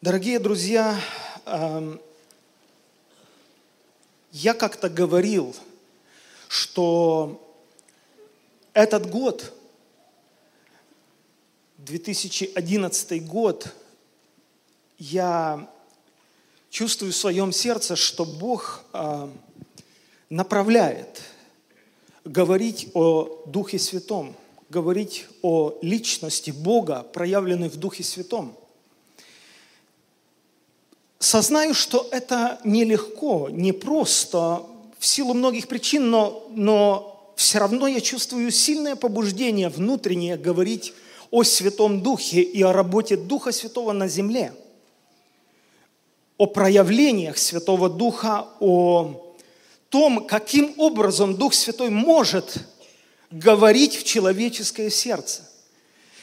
Дорогие друзья, эм, я как-то говорил, что этот год, 2011 год, я чувствую в своем сердце, что Бог э, направляет говорить о Духе Святом, говорить о личности Бога, проявленной в Духе Святом – Сознаю, что это нелегко, не просто, в силу многих причин, но, но все равно я чувствую сильное побуждение внутреннее говорить о Святом Духе и о работе Духа Святого на земле, о проявлениях Святого Духа, о том, каким образом Дух Святой может говорить в человеческое сердце.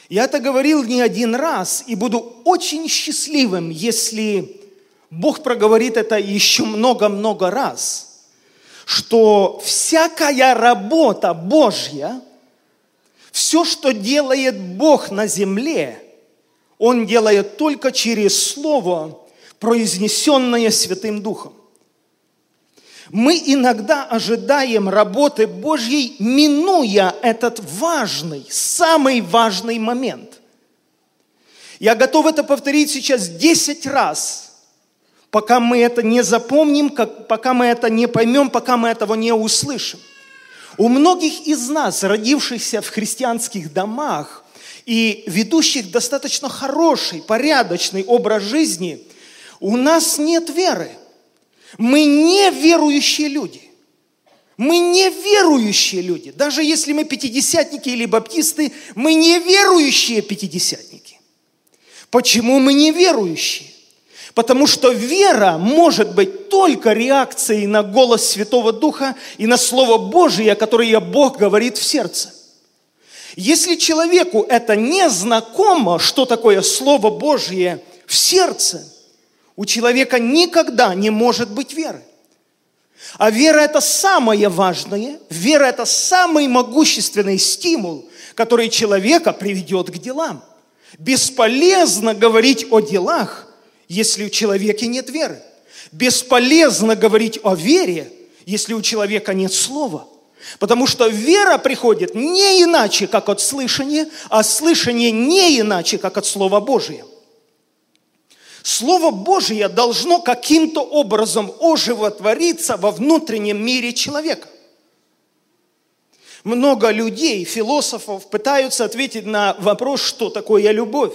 Я это говорил не один раз и буду очень счастливым, если Бог проговорит это еще много-много раз, что всякая работа Божья, все, что делает Бог на земле, Он делает только через Слово, произнесенное Святым Духом. Мы иногда ожидаем работы Божьей, минуя этот важный, самый важный момент. Я готов это повторить сейчас 10 раз – пока мы это не запомним, как, пока мы это не поймем, пока мы этого не услышим. У многих из нас, родившихся в христианских домах и ведущих достаточно хороший, порядочный образ жизни, у нас нет веры. Мы не верующие люди. Мы не верующие люди. Даже если мы пятидесятники или баптисты, мы не верующие пятидесятники. Почему мы не верующие? Потому что вера может быть только реакцией на голос Святого Духа и на Слово Божие, которое Бог говорит в сердце. Если человеку это не знакомо, что такое Слово Божье в сердце, у человека никогда не может быть веры. А вера – это самое важное, вера – это самый могущественный стимул, который человека приведет к делам. Бесполезно говорить о делах, если у человека нет веры. Бесполезно говорить о вере, если у человека нет слова. Потому что вера приходит не иначе, как от слышания, а слышание не иначе, как от Слова Божия. Слово Божие должно каким-то образом оживотвориться во внутреннем мире человека. Много людей, философов пытаются ответить на вопрос, что такое любовь.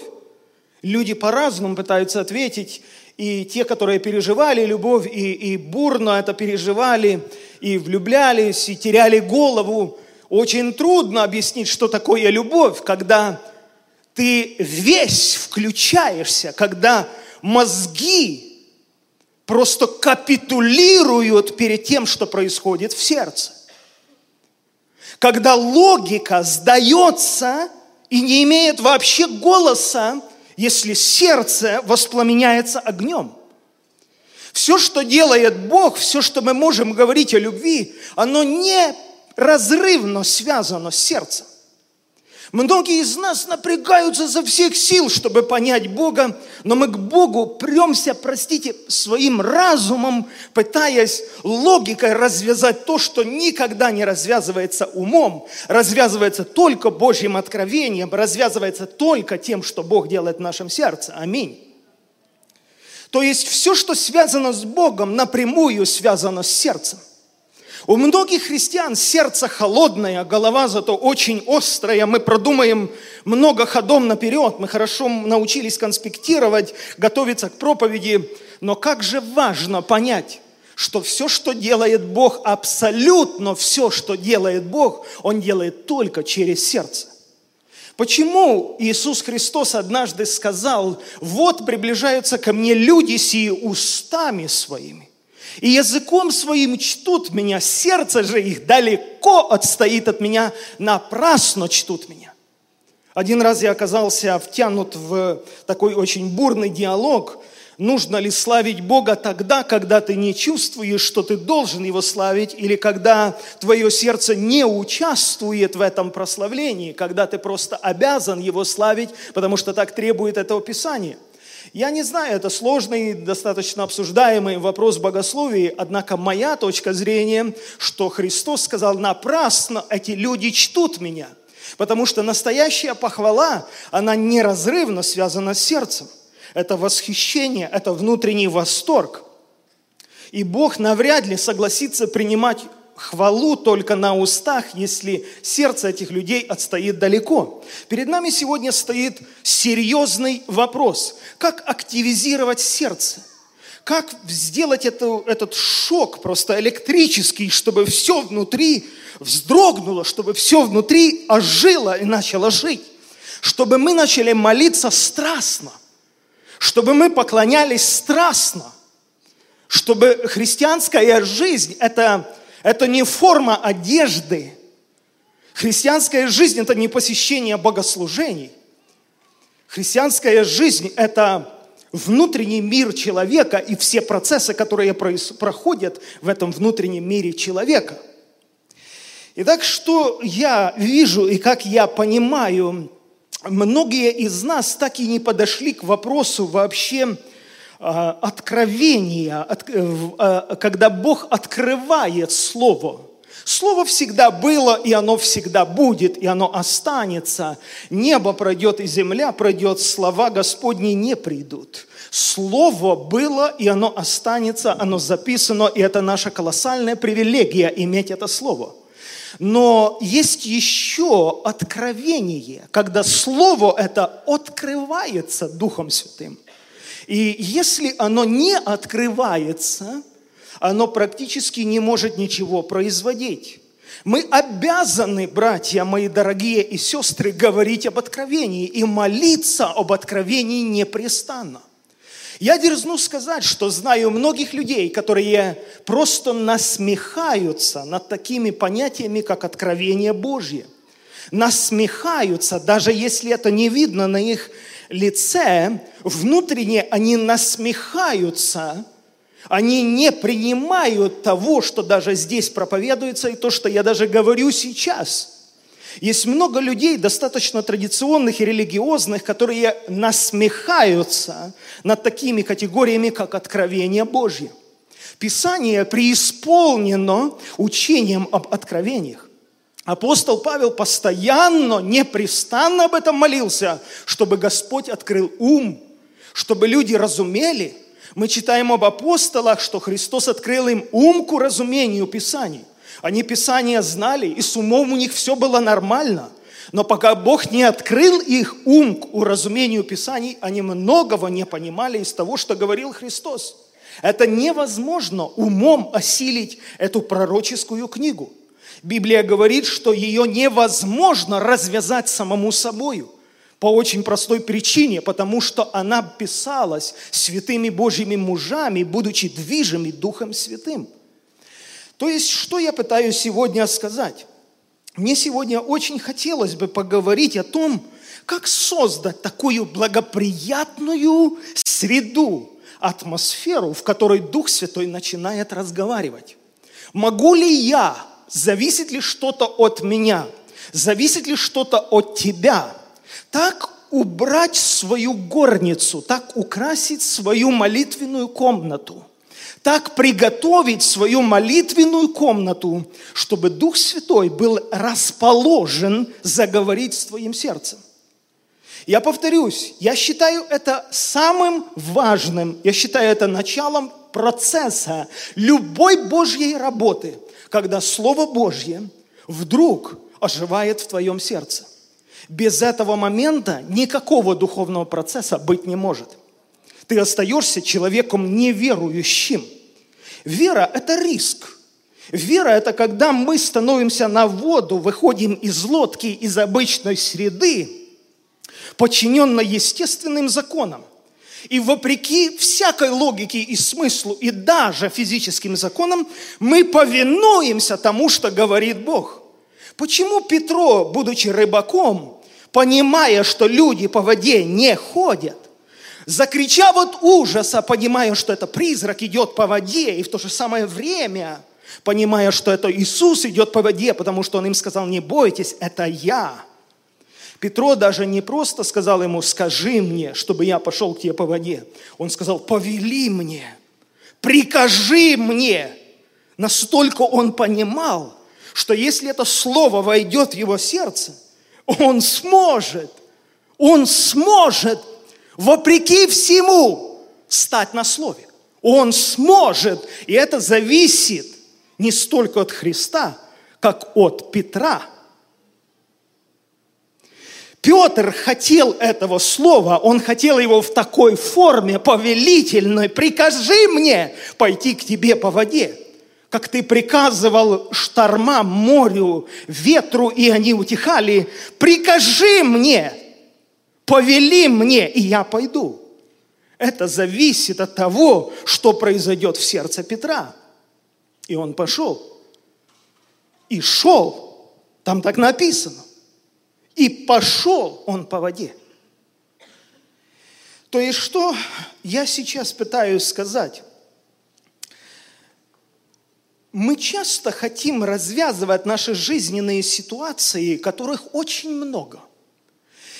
Люди по-разному пытаются ответить, и те, которые переживали любовь, и, и бурно это переживали, и влюблялись, и теряли голову. Очень трудно объяснить, что такое любовь, когда ты весь включаешься, когда мозги просто капитулируют перед тем, что происходит в сердце. Когда логика сдается и не имеет вообще голоса, если сердце воспламеняется огнем. Все, что делает Бог, все, что мы можем говорить о любви, оно неразрывно связано с сердцем. Многие из нас напрягаются за всех сил, чтобы понять Бога, но мы к Богу премся, простите, своим разумом, пытаясь логикой развязать то, что никогда не развязывается умом, развязывается только Божьим откровением, развязывается только тем, что Бог делает в нашем сердце. Аминь. То есть все, что связано с Богом, напрямую связано с сердцем. У многих христиан сердце холодное, голова зато очень острая. Мы продумаем много ходом наперед. Мы хорошо научились конспектировать, готовиться к проповеди. Но как же важно понять, что все, что делает Бог, абсолютно все, что делает Бог, Он делает только через сердце. Почему Иисус Христос однажды сказал, вот приближаются ко мне люди сии устами своими, и языком своим чтут меня, сердце же их далеко отстоит от меня, напрасно чтут меня. Один раз я оказался втянут в такой очень бурный диалог, нужно ли славить Бога тогда, когда ты не чувствуешь, что ты должен Его славить, или когда твое сердце не участвует в этом прославлении, когда ты просто обязан Его славить, потому что так требует этого Писания – Я не знаю, это сложный, достаточно обсуждаемый вопрос богословии, однако моя точка зрения, что Христос сказал, напрасно эти люди чтут меня, потому что настоящая похвала, она неразрывно связана с сердцем. Это восхищение, это внутренний восторг. И Бог навряд ли согласится принимать хвалу только на устах, если сердце этих людей отстоит далеко. Перед нами сегодня стоит серьезный вопрос. Как активизировать сердце? Как сделать это, этот шок просто электрический, чтобы все внутри вздрогнуло, чтобы все внутри ожило и начало жить? Чтобы мы начали молиться страстно, чтобы мы поклонялись страстно, чтобы христианская жизнь – это это не форма одежды. Христианская жизнь – это не посещение богослужений. Христианская жизнь – это внутренний мир человека и все процессы, которые проходят в этом внутреннем мире человека. Итак, что я вижу и как я понимаю, многие из нас так и не подошли к вопросу вообще – откровения, э, а, когда Бог открывает Слово. Слово всегда было, и оно всегда будет, и оно останется. Небо пройдет, и земля пройдет, слова Господни не придут. Слово было, и оно останется, оно записано, и это наша колоссальная привилегия иметь это Слово. Но есть еще откровение, когда Слово это открывается Духом Святым – и если оно не открывается, оно практически не может ничего производить. Мы обязаны, братья мои дорогие и сестры, говорить об откровении и молиться об откровении непрестанно. Я дерзну сказать, что знаю многих людей, которые просто насмехаются над такими понятиями, как откровение Божье. Насмехаются, даже если это не видно на их лице, внутренне они насмехаются, они не принимают того, что даже здесь проповедуется, и то, что я даже говорю сейчас. Есть много людей, достаточно традиционных и религиозных, которые насмехаются над такими категориями, как откровение Божье. Писание преисполнено учением об откровениях. Апостол Павел постоянно, непрестанно об этом молился, чтобы Господь открыл ум, чтобы люди разумели. Мы читаем об апостолах, что Христос открыл им ум к разумению Писаний. Они Писания знали, и с умом у них все было нормально. Но пока Бог не открыл их ум к уразумению Писаний, они многого не понимали из того, что говорил Христос. Это невозможно умом осилить эту пророческую книгу. Библия говорит, что ее невозможно развязать самому собою по очень простой причине, потому что она писалась святыми Божьими мужами, будучи движими Духом Святым. То есть, что я пытаюсь сегодня сказать? Мне сегодня очень хотелось бы поговорить о том, как создать такую благоприятную среду, атмосферу, в которой Дух Святой начинает разговаривать. Могу ли я зависит ли что-то от меня, зависит ли что-то от тебя. Так убрать свою горницу, так украсить свою молитвенную комнату, так приготовить свою молитвенную комнату, чтобы Дух Святой был расположен заговорить с твоим сердцем. Я повторюсь, я считаю это самым важным, я считаю это началом процесса любой Божьей работы – когда Слово Божье вдруг оживает в твоем сердце. Без этого момента никакого духовного процесса быть не может. Ты остаешься человеком неверующим. Вера – это риск. Вера – это когда мы становимся на воду, выходим из лодки, из обычной среды, подчиненно естественным законам. И вопреки всякой логике и смыслу, и даже физическим законам, мы повинуемся тому, что говорит Бог. Почему Петро, будучи рыбаком, понимая, что люди по воде не ходят, закричав от ужаса, понимая, что это призрак идет по воде, и в то же самое время, понимая, что это Иисус идет по воде, потому что Он им сказал, не бойтесь, это я – Петро даже не просто сказал ему, скажи мне, чтобы я пошел к тебе по воде. Он сказал, повели мне, прикажи мне. Настолько он понимал, что если это слово войдет в его сердце, он сможет, он сможет, вопреки всему, стать на слове. Он сможет, и это зависит не столько от Христа, как от Петра. Петр хотел этого слова, он хотел его в такой форме повелительной. Прикажи мне пойти к тебе по воде, как ты приказывал штормам, морю, ветру, и они утихали. Прикажи мне, повели мне, и я пойду. Это зависит от того, что произойдет в сердце Петра. И он пошел. И шел. Там так написано. И пошел он по воде. То есть, что я сейчас пытаюсь сказать? Мы часто хотим развязывать наши жизненные ситуации, которых очень много.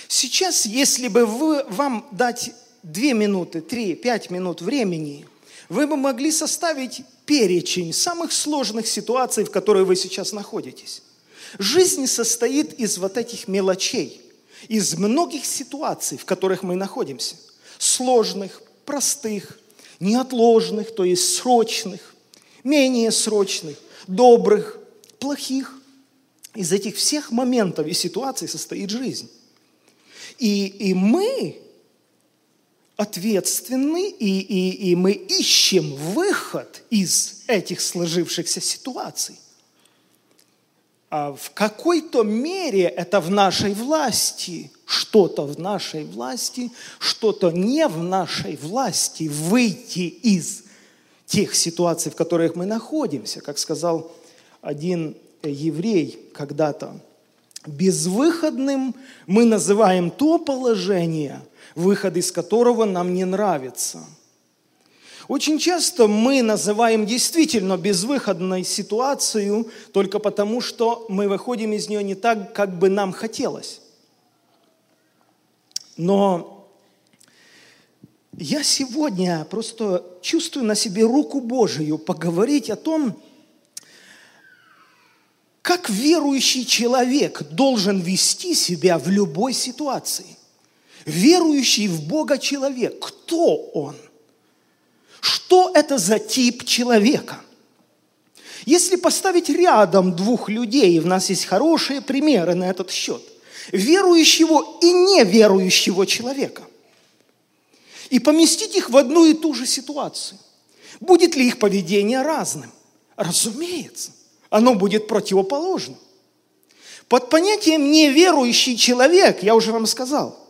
Сейчас, если бы вы, вам дать две минуты, три, пять минут времени, вы бы могли составить перечень самых сложных ситуаций, в которых вы сейчас находитесь. Жизнь состоит из вот этих мелочей, из многих ситуаций, в которых мы находимся. Сложных, простых, неотложных, то есть срочных, менее срочных, добрых, плохих. Из этих всех моментов и ситуаций состоит жизнь. И, и мы ответственны, и, и, и мы ищем выход из этих сложившихся ситуаций. А в какой-то мере это в нашей власти, что-то в нашей власти, что-то не в нашей власти выйти из тех ситуаций, в которых мы находимся. Как сказал один еврей когда-то, безвыходным мы называем то положение, выход из которого нам не нравится. Очень часто мы называем действительно безвыходной ситуацию только потому, что мы выходим из нее не так, как бы нам хотелось. Но я сегодня просто чувствую на себе руку Божию поговорить о том, как верующий человек должен вести себя в любой ситуации. Верующий в Бога человек, кто он? Что это за тип человека? Если поставить рядом двух людей, у нас есть хорошие примеры на этот счет, верующего и неверующего человека, и поместить их в одну и ту же ситуацию, будет ли их поведение разным? Разумеется, оно будет противоположным. Под понятием неверующий человек, я уже вам сказал,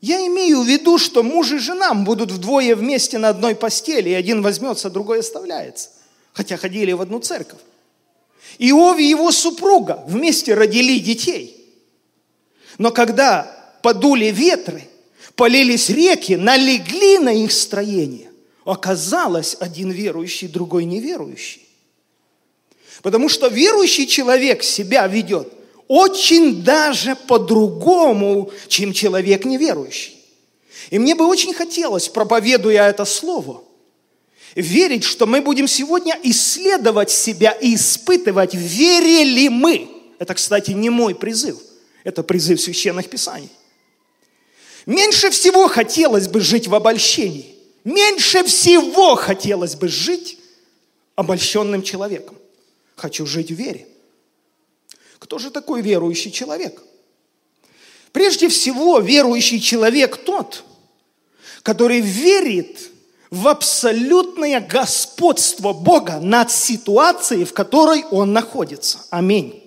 я имею в виду, что муж и жена будут вдвое вместе на одной постели, и один возьмется, другой оставляется. Хотя ходили в одну церковь. Иов и его супруга вместе родили детей. Но когда подули ветры, полились реки, налегли на их строение, оказалось один верующий, другой неверующий. Потому что верующий человек себя ведет очень даже по-другому, чем человек неверующий. И мне бы очень хотелось, проповедуя это слово, верить, что мы будем сегодня исследовать себя и испытывать, верили мы. Это, кстати, не мой призыв, это призыв священных писаний. Меньше всего хотелось бы жить в обольщении. Меньше всего хотелось бы жить обольщенным человеком. Хочу жить в вере. Кто же такой верующий человек? Прежде всего, верующий человек тот, который верит в абсолютное господство Бога над ситуацией, в которой он находится. Аминь.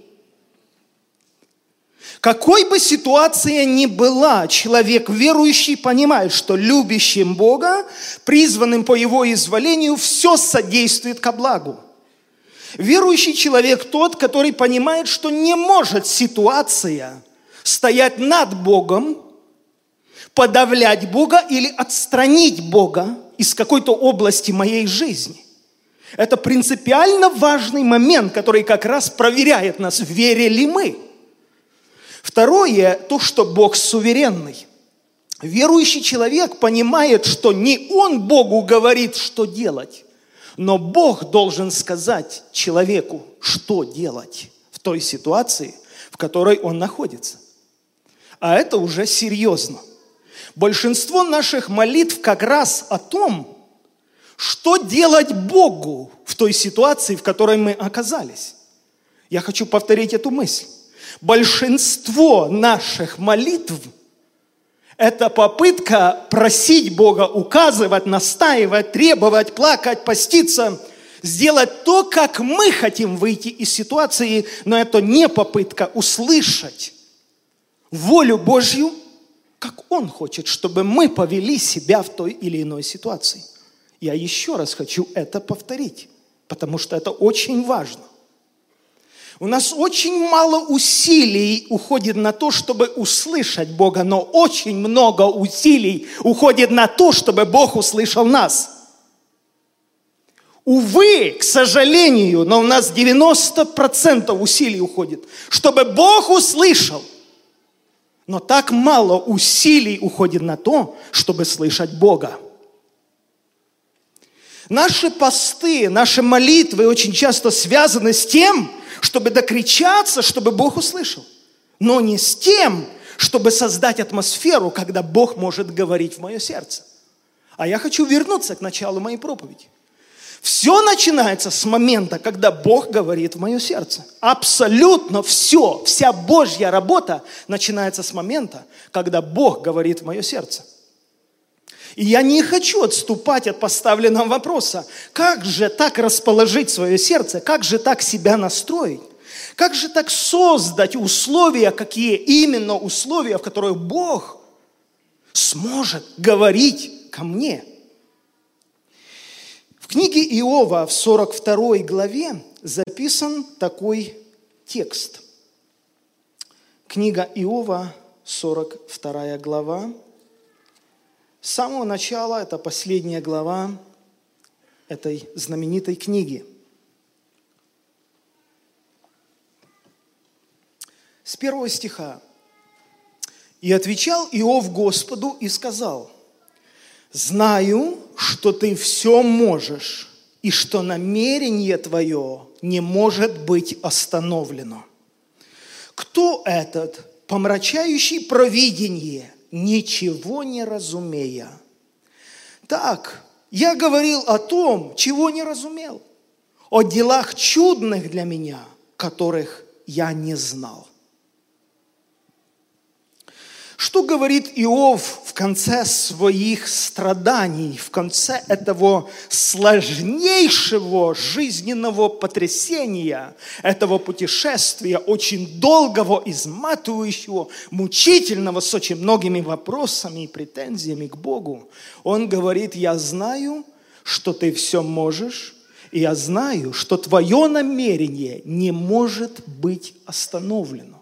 Какой бы ситуация ни была, человек верующий понимает, что любящим Бога, призванным по его изволению, все содействует ко благу. Верующий человек тот, который понимает, что не может ситуация стоять над Богом, подавлять Бога или отстранить Бога из какой-то области моей жизни. Это принципиально важный момент, который как раз проверяет нас, верили мы. Второе, то, что Бог суверенный. Верующий человек понимает, что не он Богу говорит, что делать, но Бог должен сказать человеку, что делать в той ситуации, в которой он находится. А это уже серьезно. Большинство наших молитв как раз о том, что делать Богу в той ситуации, в которой мы оказались. Я хочу повторить эту мысль. Большинство наших молитв – это попытка просить Бога, указывать, настаивать, требовать, плакать, поститься, сделать то, как мы хотим выйти из ситуации, но это не попытка услышать волю Божью, как Он хочет, чтобы мы повели себя в той или иной ситуации – я еще раз хочу это повторить, потому что это очень важно. У нас очень мало усилий уходит на то, чтобы услышать Бога, но очень много усилий уходит на то, чтобы Бог услышал нас. Увы, к сожалению, но у нас 90% усилий уходит, чтобы Бог услышал. Но так мало усилий уходит на то, чтобы слышать Бога. Наши посты, наши молитвы очень часто связаны с тем, чтобы докричаться, чтобы Бог услышал. Но не с тем, чтобы создать атмосферу, когда Бог может говорить в мое сердце. А я хочу вернуться к началу моей проповеди. Все начинается с момента, когда Бог говорит в мое сердце. Абсолютно все, вся Божья работа начинается с момента, когда Бог говорит в мое сердце. И я не хочу отступать от поставленного вопроса. Как же так расположить свое сердце? Как же так себя настроить? Как же так создать условия, какие именно условия, в которых Бог сможет говорить ко мне? В книге Иова в 42 главе записан такой текст. Книга Иова, 42 глава, с самого начала, это последняя глава этой знаменитой книги. С первого стиха. «И отвечал Иов Господу и сказал, «Знаю, что ты все можешь, и что намерение твое не может быть остановлено. Кто этот, помрачающий провидение, ничего не разумея. Так, я говорил о том, чего не разумел, о делах чудных для меня, которых я не знал. Что говорит Иов в конце своих страданий, в конце этого сложнейшего жизненного потрясения, этого путешествия, очень долгого, изматывающего, мучительного, с очень многими вопросами и претензиями к Богу? Он говорит, я знаю, что ты все можешь, и я знаю, что твое намерение не может быть остановлено.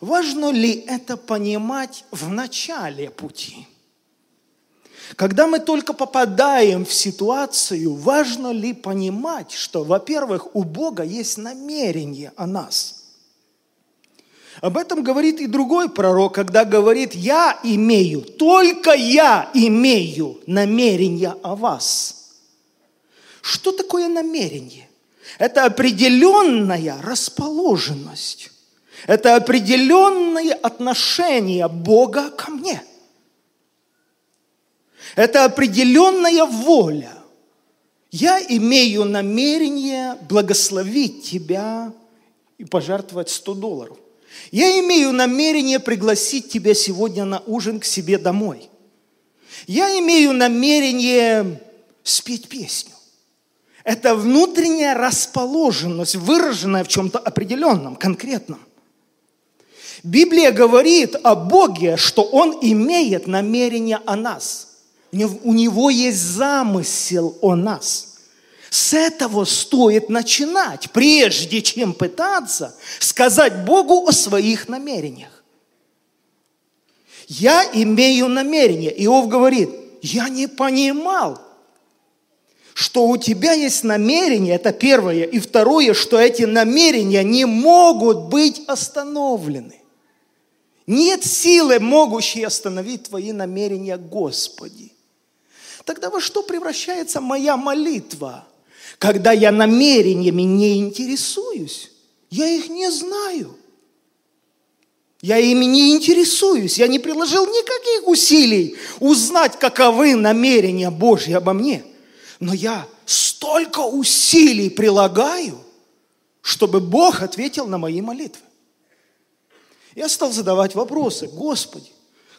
Важно ли это понимать в начале пути? Когда мы только попадаем в ситуацию, важно ли понимать, что, во-первых, у Бога есть намерение о нас – об этом говорит и другой пророк, когда говорит, я имею, только я имею намерение о вас. Что такое намерение? Это определенная расположенность. Это определенное отношение Бога ко мне. Это определенная воля. Я имею намерение благословить тебя и пожертвовать 100 долларов. Я имею намерение пригласить тебя сегодня на ужин к себе домой. Я имею намерение спеть песню. Это внутренняя расположенность, выраженная в чем-то определенном, конкретном. Библия говорит о Боге, что Он имеет намерение о нас. У Него есть замысел о нас. С этого стоит начинать, прежде чем пытаться сказать Богу о своих намерениях. Я имею намерение. Иов говорит, я не понимал, что у тебя есть намерение, это первое. И второе, что эти намерения не могут быть остановлены. Нет силы, могущей остановить Твои намерения, Господи. Тогда во что превращается моя молитва, когда я намерениями не интересуюсь? Я их не знаю. Я ими не интересуюсь, я не приложил никаких усилий узнать, каковы намерения Божьи обо мне. Но я столько усилий прилагаю, чтобы Бог ответил на мои молитвы. Я стал задавать вопросы. Господи,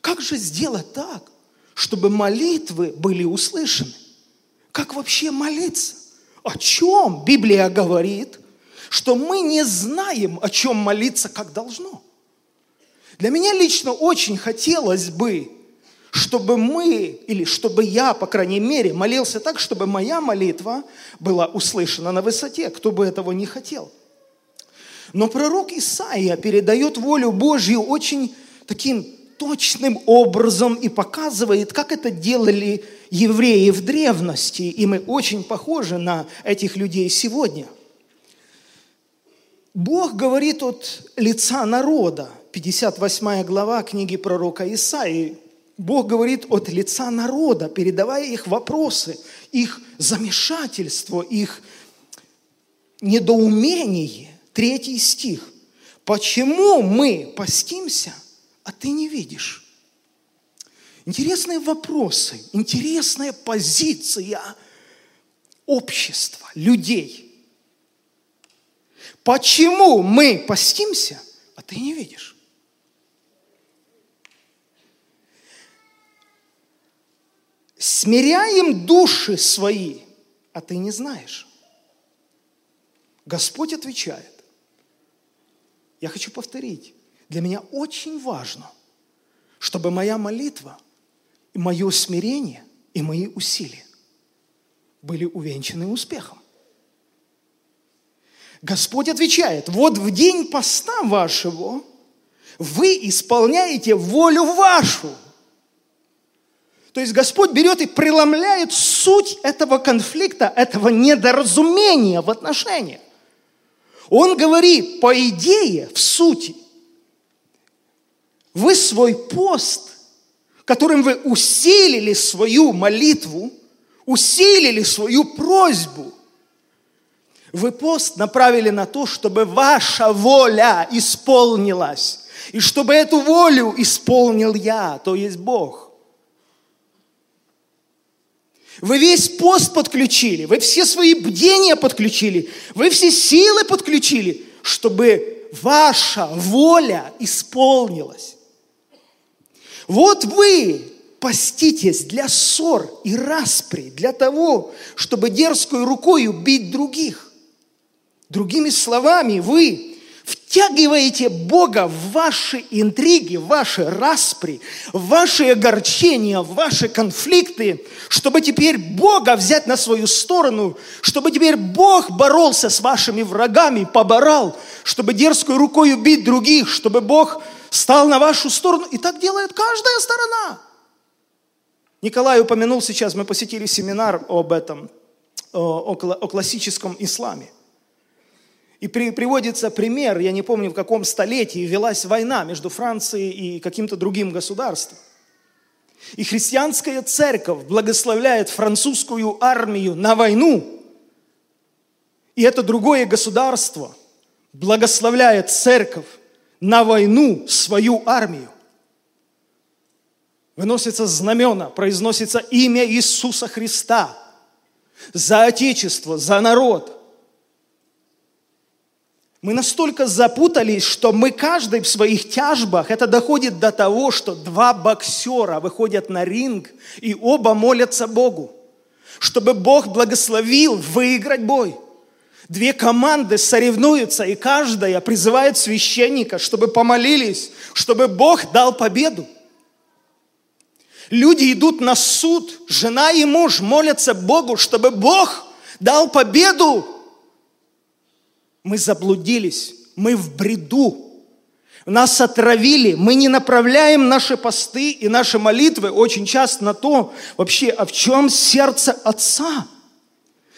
как же сделать так, чтобы молитвы были услышаны? Как вообще молиться? О чем Библия говорит, что мы не знаем, о чем молиться, как должно? Для меня лично очень хотелось бы, чтобы мы, или чтобы я, по крайней мере, молился так, чтобы моя молитва была услышана на высоте. Кто бы этого не хотел. Но пророк Исаия передает волю Божью очень таким точным образом и показывает, как это делали евреи в древности. И мы очень похожи на этих людей сегодня. Бог говорит от лица народа – 58 глава книги пророка Исаии. Бог говорит от лица народа, передавая их вопросы, их замешательство, их недоумение. Третий стих. Почему мы постимся, а ты не видишь? Интересные вопросы, интересная позиция общества, людей. Почему мы постимся, а ты не видишь? смиряем души свои, а ты не знаешь. Господь отвечает. Я хочу повторить. Для меня очень важно, чтобы моя молитва мое смирение и мои усилия были увенчаны успехом. Господь отвечает, вот в день поста вашего вы исполняете волю вашу – то есть Господь берет и преломляет суть этого конфликта, этого недоразумения в отношениях. Он говорит, по идее, в сути, вы свой пост, которым вы усилили свою молитву, усилили свою просьбу, вы пост направили на то, чтобы ваша воля исполнилась, и чтобы эту волю исполнил я, то есть Бог – вы весь пост подключили, вы все свои бдения подключили, вы все силы подключили, чтобы ваша воля исполнилась. Вот вы поститесь для ссор и распри, для того, чтобы дерзкой рукой убить других. Другими словами, вы втягиваете Бога в ваши интриги, в ваши распри, в ваши огорчения, в ваши конфликты, чтобы теперь Бога взять на свою сторону, чтобы теперь Бог боролся с вашими врагами, поборал, чтобы дерзкой рукой убить других, чтобы Бог стал на вашу сторону. И так делает каждая сторона. Николай упомянул сейчас, мы посетили семинар об этом, о, о классическом исламе. И при, приводится пример, я не помню в каком столетии велась война между Францией и каким-то другим государством. И христианская церковь благословляет французскую армию на войну. И это другое государство благословляет церковь на войну свою армию. Выносятся знамена, произносится имя Иисуса Христа за Отечество, за народ – мы настолько запутались, что мы каждый в своих тяжбах, это доходит до того, что два боксера выходят на ринг и оба молятся Богу, чтобы Бог благословил выиграть бой. Две команды соревнуются, и каждая призывает священника, чтобы помолились, чтобы Бог дал победу. Люди идут на суд, жена и муж молятся Богу, чтобы Бог дал победу мы заблудились, мы в бреду. Нас отравили, мы не направляем наши посты и наши молитвы очень часто на то, вообще, а в чем сердце Отца?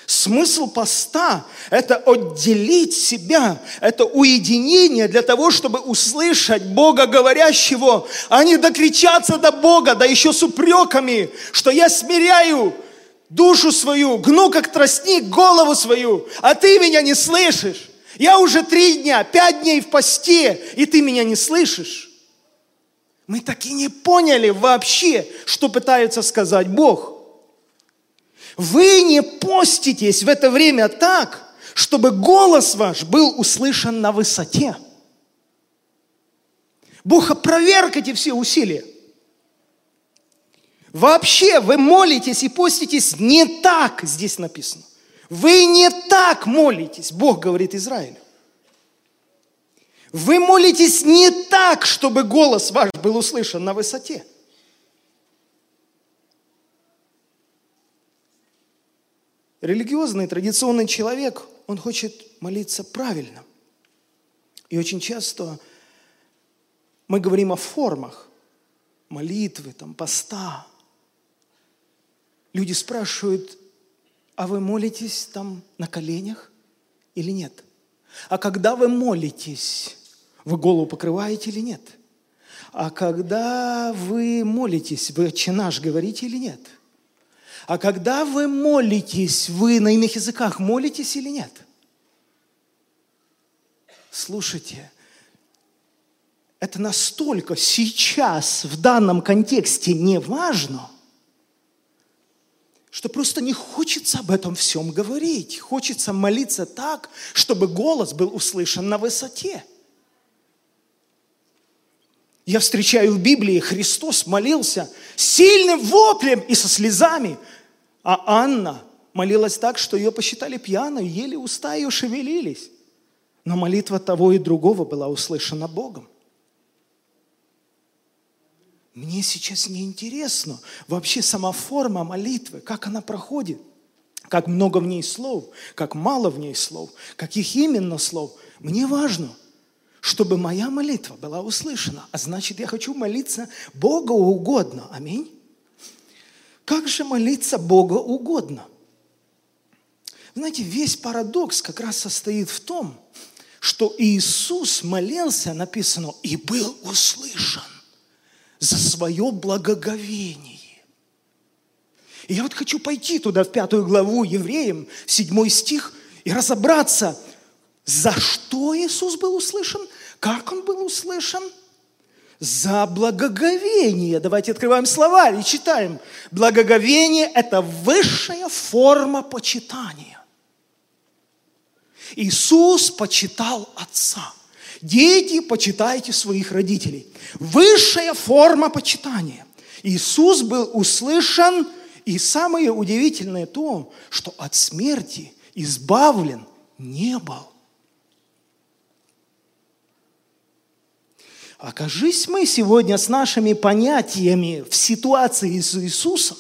Смысл поста – это отделить себя, это уединение для того, чтобы услышать Бога говорящего, а не докричаться до Бога, да еще с упреками, что я смиряю душу свою, гну как тростник голову свою, а ты меня не слышишь. Я уже три дня, пять дней в посте, и ты меня не слышишь. Мы так и не поняли вообще, что пытается сказать Бог. Вы не поститесь в это время так, чтобы голос ваш был услышан на высоте. Бог опроверг эти все усилия. Вообще вы молитесь и поститесь не так, здесь написано. Вы не так молитесь, Бог говорит Израилю. Вы молитесь не так, чтобы голос ваш был услышан на высоте. Религиозный, традиционный человек, он хочет молиться правильно. И очень часто мы говорим о формах молитвы, там, поста. Люди спрашивают, а вы молитесь там на коленях или нет? А когда вы молитесь, вы голову покрываете или нет? А когда вы молитесь, вы «Отче наш» говорите или нет? – а когда вы молитесь, вы на иных языках молитесь или нет? Слушайте, это настолько сейчас, в данном контексте не важно, что просто не хочется об этом всем говорить. Хочется молиться так, чтобы голос был услышан на высоте. Я встречаю в Библии, Христос молился сильным воплем и со слезами – а Анна молилась так, что ее посчитали пьяной, еле уста ее шевелились. Но молитва того и другого была услышана Богом. Мне сейчас не интересно вообще сама форма молитвы, как она проходит, как много в ней слов, как мало в ней слов, каких именно слов. Мне важно, чтобы моя молитва была услышана. А значит, я хочу молиться Богу угодно. Аминь. Как же молиться Бога угодно? Знаете, весь парадокс как раз состоит в том, что Иисус молился, написано, и был услышан за свое благоговение. И я вот хочу пойти туда, в пятую главу евреям, седьмой стих, и разобраться, за что Иисус был услышан, как Он был услышан – за благоговение. Давайте открываем словарь и читаем. Благоговение – это высшая форма почитания. Иисус почитал Отца. Дети, почитайте своих родителей. Высшая форма почитания. Иисус был услышан, и самое удивительное то, что от смерти избавлен не был. Окажись мы сегодня с нашими понятиями в ситуации с Иисусом,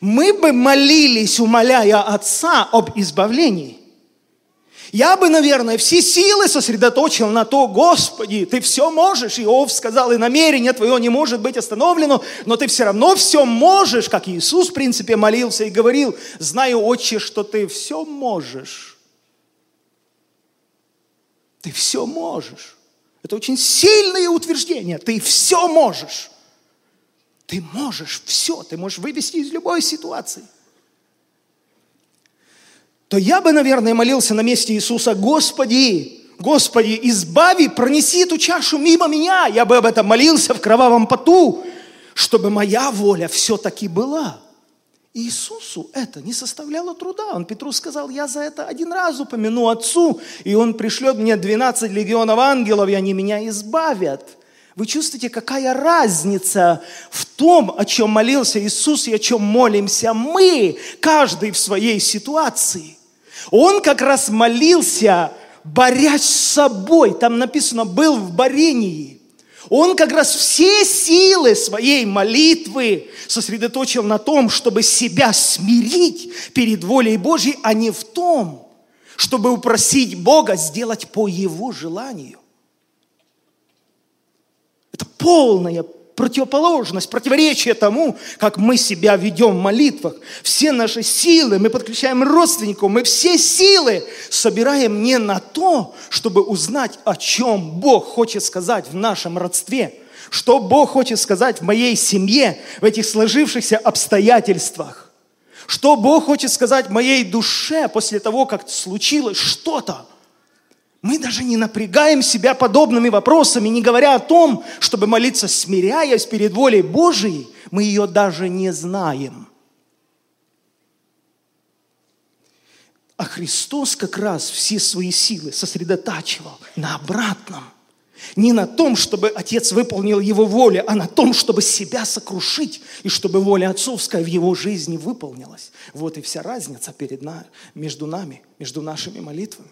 мы бы молились, умоляя Отца об избавлении. Я бы, наверное, все силы сосредоточил на то, Господи, Ты все можешь. Иов сказал, и намерение Твое не может быть остановлено, но Ты все равно все можешь, как Иисус, в принципе, молился и говорил, знаю, Отче, что Ты все можешь. Ты все можешь. Это очень сильное утверждение. Ты все можешь. Ты можешь все. Ты можешь вывести из любой ситуации. То я бы, наверное, молился на месте Иисуса, Господи, Господи, избави, пронеси эту чашу мимо меня. Я бы об этом молился в кровавом поту, чтобы моя воля все-таки была. Иисусу это не составляло труда. Он Петру сказал, я за это один раз упомяну Отцу, и Он пришлет мне 12 легионов ангелов, и они меня избавят. Вы чувствуете, какая разница в том, о чем молился Иисус и о чем молимся мы, каждый в своей ситуации. Он как раз молился, борясь с собой. Там написано, был в борении. Он как раз все силы своей молитвы сосредоточил на том, чтобы себя смирить перед волей Божьей, а не в том, чтобы упросить Бога сделать по Его желанию. Это полная противоположность, противоречие тому, как мы себя ведем в молитвах. Все наши силы, мы подключаем родственников, мы все силы собираем не на то, чтобы узнать, о чем Бог хочет сказать в нашем родстве, что Бог хочет сказать в моей семье, в этих сложившихся обстоятельствах, что Бог хочет сказать моей душе после того, как случилось что-то – мы даже не напрягаем себя подобными вопросами, не говоря о том, чтобы молиться, смиряясь перед волей Божией, мы ее даже не знаем. А Христос как раз все свои силы сосредотачивал на обратном. Не на том, чтобы Отец выполнил Его волю, а на том, чтобы себя сокрушить, и чтобы воля отцовская в Его жизни выполнилась. Вот и вся разница перед нами, между нами, между нашими молитвами.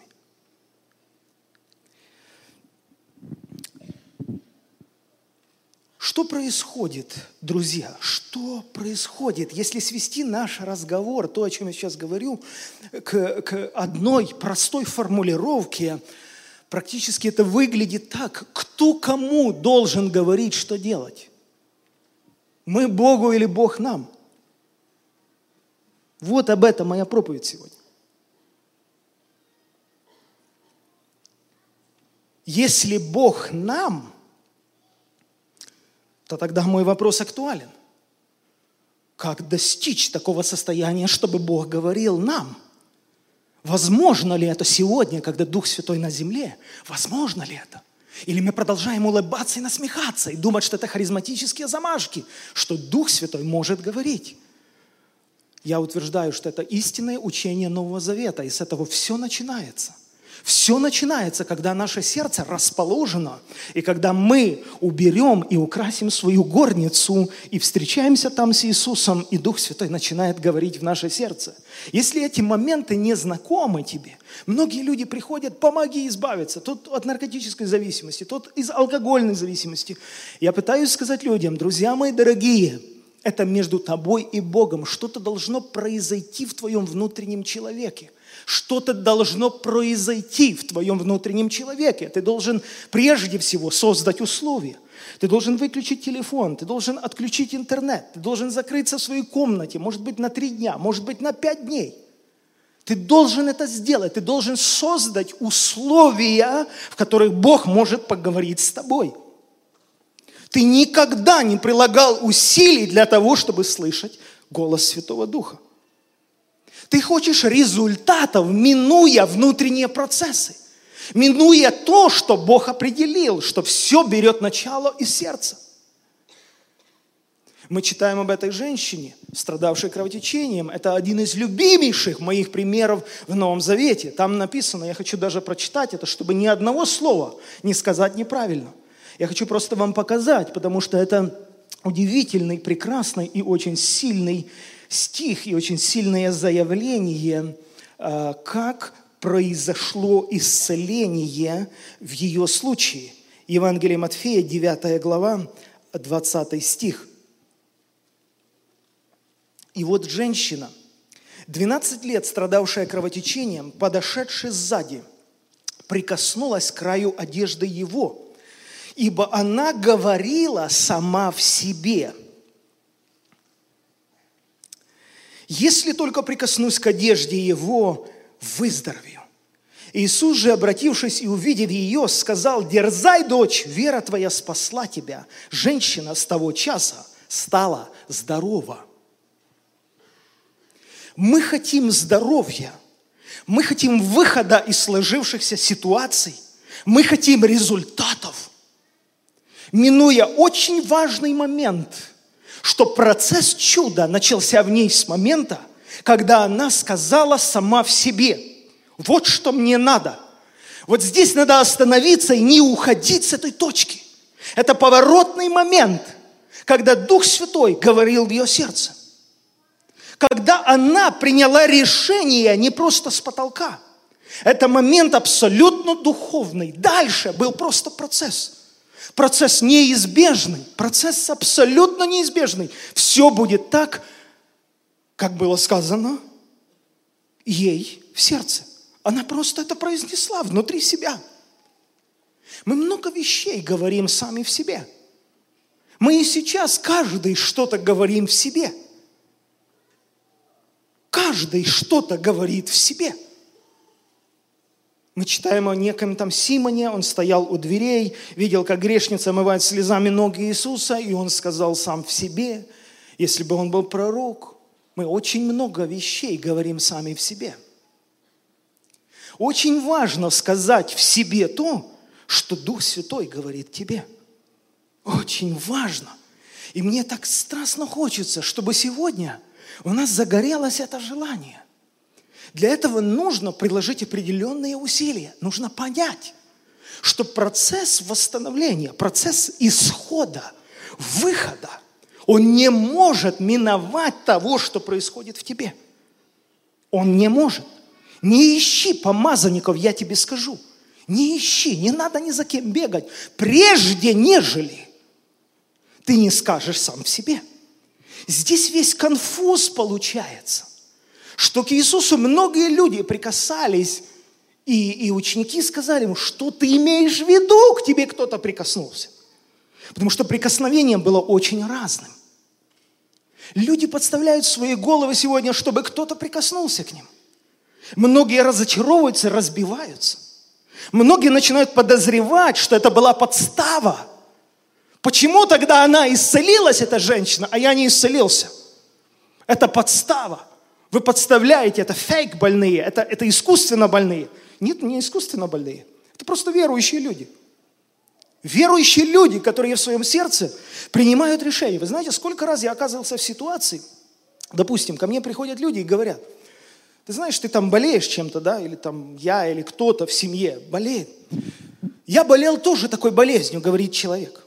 Что происходит, друзья? Что происходит, если свести наш разговор, то, о чем я сейчас говорю, к, к одной простой формулировке, практически это выглядит так, кто кому должен говорить, что делать? Мы Богу или Бог нам? Вот об этом моя проповедь сегодня. Если Бог нам – то тогда мой вопрос актуален. Как достичь такого состояния, чтобы Бог говорил нам? Возможно ли это сегодня, когда Дух Святой на земле? Возможно ли это? Или мы продолжаем улыбаться и насмехаться, и думать, что это харизматические замашки, что Дух Святой может говорить? Я утверждаю, что это истинное учение Нового Завета, и с этого все начинается – все начинается, когда наше сердце расположено, и когда мы уберем и украсим свою горницу, и встречаемся там с Иисусом, и Дух Святой начинает говорить в наше сердце. Если эти моменты не знакомы тебе, многие люди приходят, помоги избавиться, тут от наркотической зависимости, тут из алкогольной зависимости. Я пытаюсь сказать людям, друзья мои дорогие, это между тобой и Богом. Что-то должно произойти в твоем внутреннем человеке. Что-то должно произойти в твоем внутреннем человеке. Ты должен прежде всего создать условия. Ты должен выключить телефон, ты должен отключить интернет, ты должен закрыться в своей комнате, может быть, на три дня, может быть, на пять дней. Ты должен это сделать, ты должен создать условия, в которых Бог может поговорить с тобой. Ты никогда не прилагал усилий для того, чтобы слышать голос Святого Духа. Ты хочешь результатов, минуя внутренние процессы, минуя то, что Бог определил, что все берет начало из сердца. Мы читаем об этой женщине, страдавшей кровотечением. Это один из любимейших моих примеров в Новом Завете. Там написано, я хочу даже прочитать это, чтобы ни одного слова не сказать неправильно. Я хочу просто вам показать, потому что это удивительный, прекрасный и очень сильный стих и очень сильное заявление, а, как произошло исцеление в ее случае. Евангелие Матфея, 9 глава, 20 стих. И вот женщина, 12 лет страдавшая кровотечением, подошедшая сзади, прикоснулась к краю одежды его, ибо она говорила сама в себе – Если только прикоснусь к одежде его, выздоровею. Иисус же, обратившись и увидев ее, сказал, дерзай, дочь, вера твоя спасла тебя. Женщина с того часа стала здорова. Мы хотим здоровья, мы хотим выхода из сложившихся ситуаций, мы хотим результатов, минуя очень важный момент – что процесс чуда начался в ней с момента, когда она сказала сама в себе, вот что мне надо. Вот здесь надо остановиться и не уходить с этой точки. Это поворотный момент, когда Дух Святой говорил в ее сердце. Когда она приняла решение не просто с потолка. Это момент абсолютно духовный. Дальше был просто процесс – Процесс неизбежный, процесс абсолютно неизбежный. Все будет так, как было сказано ей в сердце. Она просто это произнесла внутри себя. Мы много вещей говорим сами в себе. Мы и сейчас каждый что-то говорим в себе. Каждый что-то говорит в себе. Мы читаем о неком там Симоне, он стоял у дверей, видел, как грешница омывает слезами ноги Иисуса, и он сказал сам в себе, если бы он был пророк, мы очень много вещей говорим сами в себе. Очень важно сказать в себе то, что Дух Святой говорит тебе. Очень важно. И мне так страстно хочется, чтобы сегодня у нас загорелось это желание. Для этого нужно приложить определенные усилия. Нужно понять, что процесс восстановления, процесс исхода, выхода, он не может миновать того, что происходит в тебе. Он не может. Не ищи помазанников, я тебе скажу. Не ищи, не надо ни за кем бегать. Прежде, нежели ты не скажешь сам в себе. Здесь весь конфуз получается, что к Иисусу многие люди прикасались, и, и ученики сказали ему, что ты имеешь в виду, к тебе кто-то прикоснулся. Потому что прикосновение было очень разным. Люди подставляют свои головы сегодня, чтобы кто-то прикоснулся к ним. Многие разочаровываются, разбиваются. Многие начинают подозревать, что это была подстава. Почему тогда она исцелилась, эта женщина, а я не исцелился? Это подстава. Вы подставляете, это фейк больные, это, это искусственно больные. Нет, не искусственно больные. Это просто верующие люди. Верующие люди, которые в своем сердце принимают решения. Вы знаете, сколько раз я оказывался в ситуации, допустим, ко мне приходят люди и говорят – ты знаешь, ты там болеешь чем-то, да, или там я, или кто-то в семье болеет. Я болел тоже такой болезнью, говорит человек.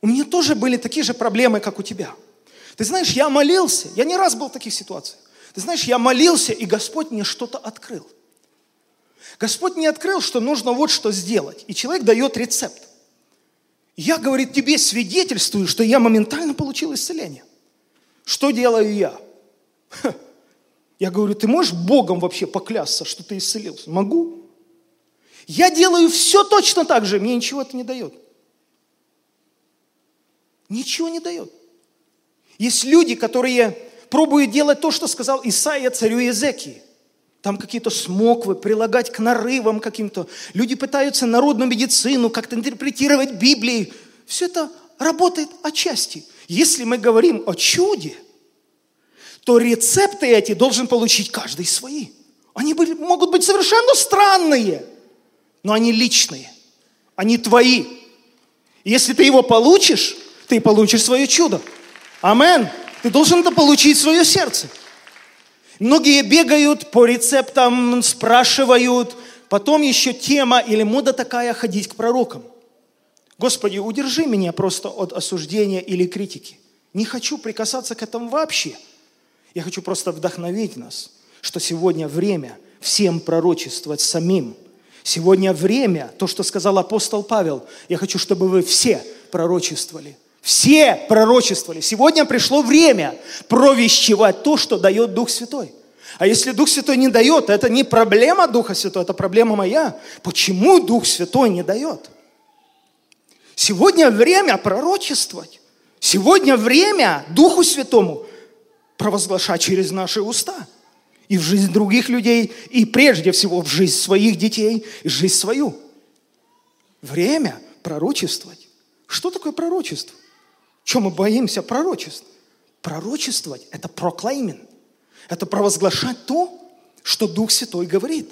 У меня тоже были такие же проблемы, как у тебя. Ты знаешь, я молился, я не раз был в таких ситуациях. Ты знаешь, я молился, и Господь мне что-то открыл. Господь мне открыл, что нужно вот что сделать. И человек дает рецепт. Я, говорит, тебе свидетельствую, что я моментально получил исцеление. Что делаю я? Я говорю, ты можешь Богом вообще поклясться, что ты исцелился? Могу. Я делаю все точно так же, мне ничего это не дает. Ничего не дает. Есть люди, которые пробуют делать то, что сказал Исаия царю Езекии. Там какие-то смоквы, прилагать к нарывам каким-то. Люди пытаются народную медицину как-то интерпретировать Библии. Все это работает отчасти. Если мы говорим о чуде – то рецепты эти должен получить каждый свои. Они были, могут быть совершенно странные, но они личные, они твои. Если ты его получишь, ты получишь свое чудо. Амен. Ты должен это получить свое сердце. Многие бегают по рецептам, спрашивают. Потом еще тема или мода такая ходить к пророкам. Господи, удержи меня просто от осуждения или критики. Не хочу прикасаться к этому вообще. Я хочу просто вдохновить нас, что сегодня время всем пророчествовать самим. Сегодня время, то, что сказал апостол Павел, я хочу, чтобы вы все пророчествовали. Все пророчествовали. Сегодня пришло время провещевать то, что дает Дух Святой. А если Дух Святой не дает, это не проблема Духа Святого, это проблема моя. Почему Дух Святой не дает? Сегодня время пророчествовать. Сегодня время Духу Святому провозглашать через наши уста. И в жизнь других людей, и прежде всего в жизнь своих детей, и жизнь свою. Время пророчествовать. Что такое пророчество? Чем мы боимся пророчеств? Пророчествовать – это проклеймин. Это провозглашать то, что Дух Святой говорит.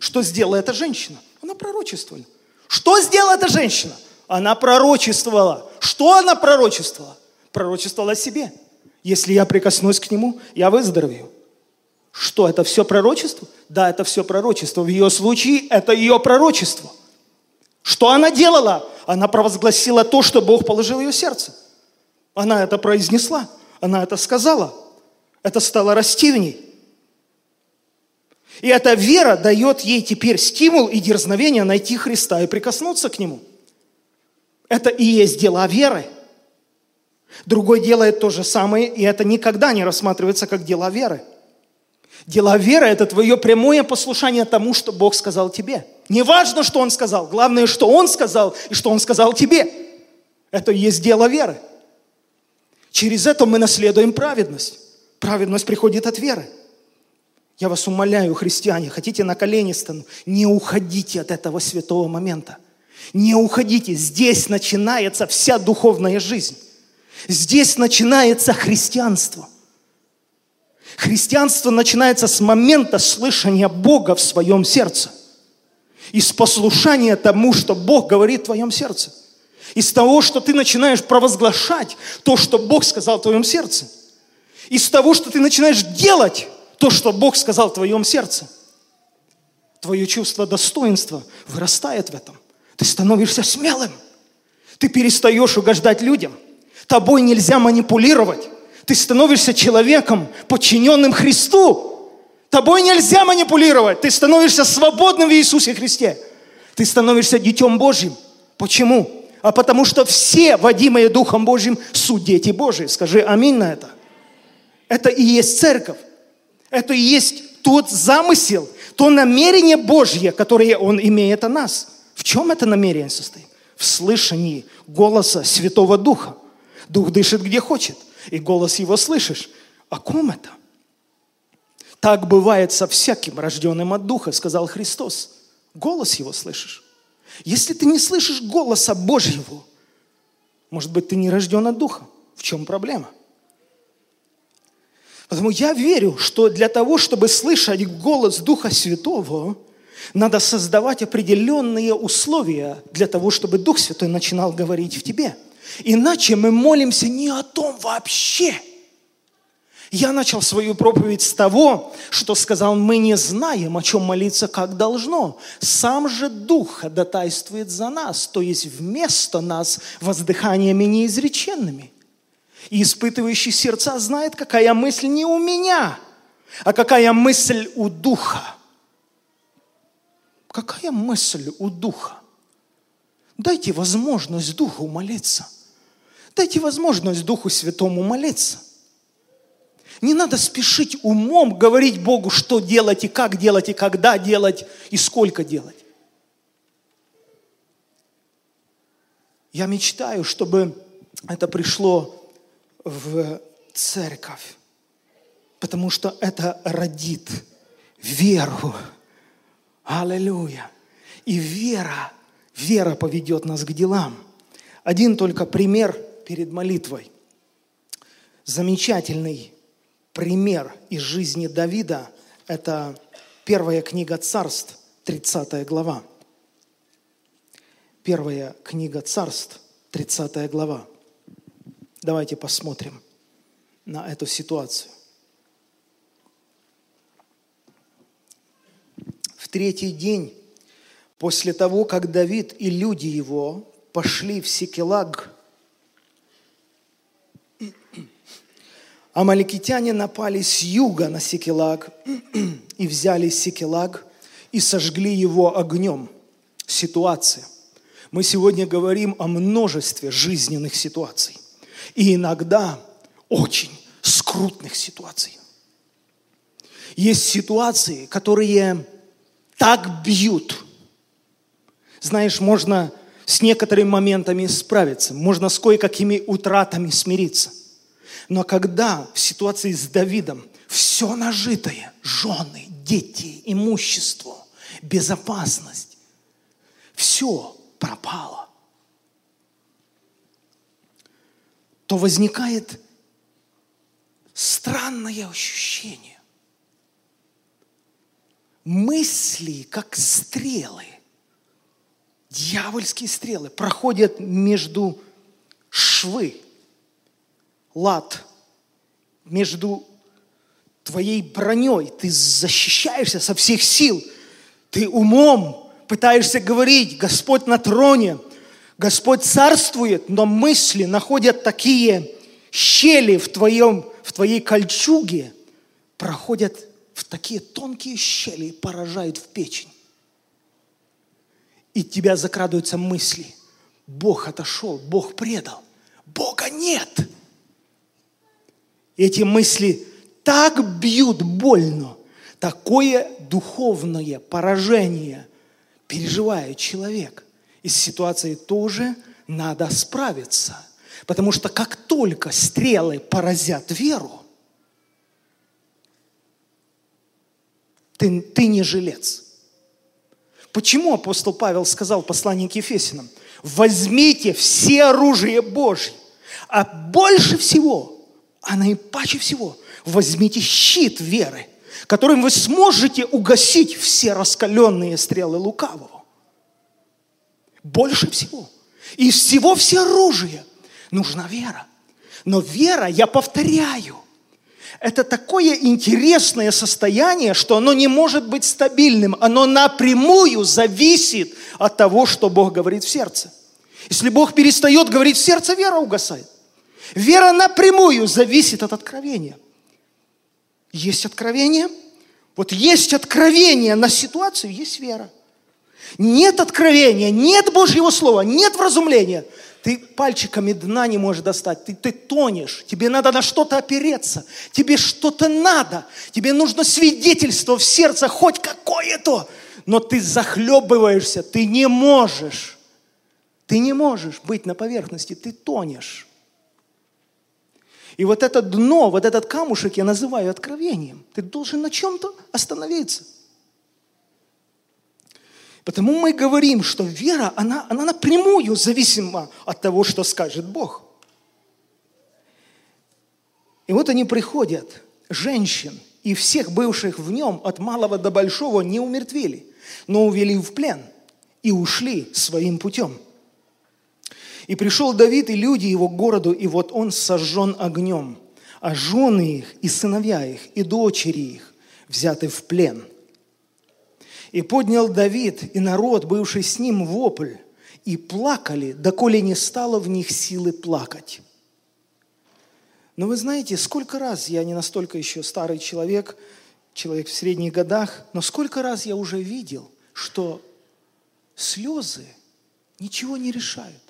Что сделала эта женщина? Она пророчествовала. Что сделала эта женщина? Она пророчествовала. Что она пророчествовала? Пророчествовала себе. Если я прикоснусь к нему, я выздоровею. Что, это все пророчество? Да, это все пророчество. В ее случае это ее пророчество. Что она делала? Она провозгласила то, что Бог положил в ее сердце. Она это произнесла, она это сказала. Это стало расти в ней. И эта вера дает ей теперь стимул и дерзновение найти Христа и прикоснуться к Нему. Это и есть дела веры – Другой делает то же самое, и это никогда не рассматривается как дела веры. Дела веры – это твое прямое послушание тому, что Бог сказал тебе. Не важно, что Он сказал. Главное, что Он сказал и что Он сказал тебе. Это и есть дело веры. Через это мы наследуем праведность. Праведность приходит от веры. Я вас умоляю, христиане, хотите на колени стану, не уходите от этого святого момента. Не уходите. Здесь начинается вся духовная жизнь. Здесь начинается христианство. Христианство начинается с момента слышания Бога в своем сердце. Из послушания тому, что Бог говорит в твоем сердце. Из того, что ты начинаешь провозглашать то, что Бог сказал в твоем сердце. Из того, что ты начинаешь делать то, что Бог сказал в твоем сердце. Твое чувство достоинства вырастает в этом. Ты становишься смелым. Ты перестаешь угождать людям. Тобой нельзя манипулировать. Ты становишься человеком, подчиненным Христу. Тобой нельзя манипулировать. Ты становишься свободным в Иисусе Христе. Ты становишься детем Божьим. Почему? А потому что все, водимые Духом Божьим, суть дети Божьи. Скажи аминь на это. Это и есть церковь. Это и есть тот замысел, то намерение Божье, которое Он имеет о нас. В чем это намерение состоит? В слышании голоса Святого Духа. Дух дышит где хочет, и голос Его слышишь. О ком это? Так бывает со всяким рожденным от Духа, сказал Христос. Голос Его слышишь. Если ты не слышишь голоса Божьего, может быть, ты не рожден от Духа. В чем проблема? Поэтому я верю, что для того, чтобы слышать голос Духа Святого, надо создавать определенные условия для того, чтобы Дух Святой начинал говорить в тебе. Иначе мы молимся не о том вообще – я начал свою проповедь с того, что сказал, мы не знаем, о чем молиться, как должно. Сам же Дух ходатайствует за нас, то есть вместо нас воздыханиями неизреченными. И испытывающий сердца знает, какая мысль не у меня, а какая мысль у Духа. Какая мысль у Духа? Дайте возможность Духу молиться. Дайте возможность Духу Святому молиться. Не надо спешить умом говорить Богу, что делать и как делать, и когда делать, и сколько делать. Я мечтаю, чтобы это пришло в церковь, потому что это родит веру. Аллилуйя. И вера, вера поведет нас к делам. Один только пример перед молитвой. Замечательный пример из жизни Давида – это первая книга царств, 30 глава. Первая книга царств, 30 глава. Давайте посмотрим на эту ситуацию. В третий день после того, как Давид и люди его пошли в Секелаг Амаликитяне напали с юга на Секелаг и взяли Секелаг и сожгли его огнем. Ситуация. Мы сегодня говорим о множестве жизненных ситуаций. И иногда очень скрутных ситуаций. Есть ситуации, которые так бьют. Знаешь, можно с некоторыми моментами справиться, можно с кое-какими утратами смириться. Но когда в ситуации с Давидом все нажитое, жены, дети, имущество, безопасность, все пропало, то возникает странное ощущение. Мысли, как стрелы, дьявольские стрелы, проходят между швы лад между твоей броней. Ты защищаешься со всех сил. Ты умом пытаешься говорить, Господь на троне, Господь царствует, но мысли находят такие щели в, твоем, в твоей кольчуге, проходят в такие тонкие щели и поражают в печень. И тебя закрадываются мысли. Бог отошел, Бог предал. Бога нет. Эти мысли так бьют больно, такое духовное поражение переживает человек. И с ситуацией тоже надо справиться. Потому что как только стрелы поразят веру, ты, ты не жилец. Почему апостол Павел сказал послании к Ефесинам, возьмите все оружие Божье, а больше всего, а наипаче всего, возьмите щит веры, которым вы сможете угасить все раскаленные стрелы лукавого. Больше всего. Из всего все оружие нужна вера. Но вера, я повторяю, это такое интересное состояние, что оно не может быть стабильным. Оно напрямую зависит от того, что Бог говорит в сердце. Если Бог перестает говорить в сердце, вера угасает. Вера напрямую зависит от откровения. Есть откровение. Вот есть откровение на ситуацию, есть вера. Нет откровения, нет Божьего Слова, нет вразумления – ты пальчиками дна не можешь достать, ты, ты тонешь, тебе надо на что-то опереться, тебе что-то надо, тебе нужно свидетельство в сердце, хоть какое-то, но ты захлебываешься, ты не можешь, ты не можешь быть на поверхности, ты тонешь. И вот это дно, вот этот камушек я называю откровением. Ты должен на чем-то остановиться – Потому мы говорим, что вера, она, она напрямую зависима от того, что скажет Бог. И вот они приходят, женщин, и всех бывших в нем от малого до большого не умертвили, но увели в плен и ушли своим путем. И пришел Давид и люди его к городу, и вот он сожжен огнем, а жены их, и сыновья их, и дочери их взяты в плен – и поднял Давид и народ, бывший с ним, вопль, и плакали, доколе не стало в них силы плакать. Но вы знаете, сколько раз, я не настолько еще старый человек, человек в средних годах, но сколько раз я уже видел, что слезы ничего не решают.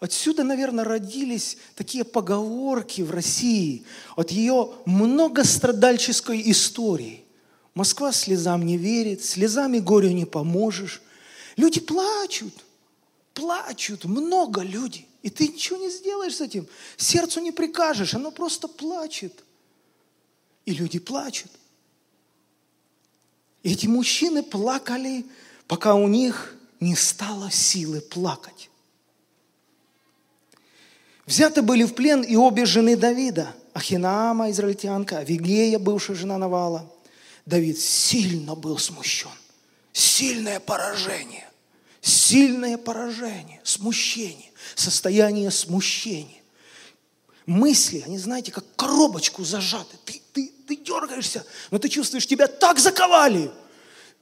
Отсюда, наверное, родились такие поговорки в России от ее многострадальческой истории. Москва слезам не верит, слезами горю не поможешь. Люди плачут, плачут, много людей. И ты ничего не сделаешь с этим. Сердцу не прикажешь, оно просто плачет. И люди плачут. И эти мужчины плакали, пока у них не стало силы плакать. Взяты были в плен и обе жены Давида, Ахинаама, израильтянка, Авигея, бывшая жена Навала – Давид сильно был смущен. Сильное поражение. Сильное поражение, смущение, состояние смущения. Мысли, они, знаете, как коробочку зажаты. Ты, ты, ты дергаешься, но ты чувствуешь, тебя так заковали.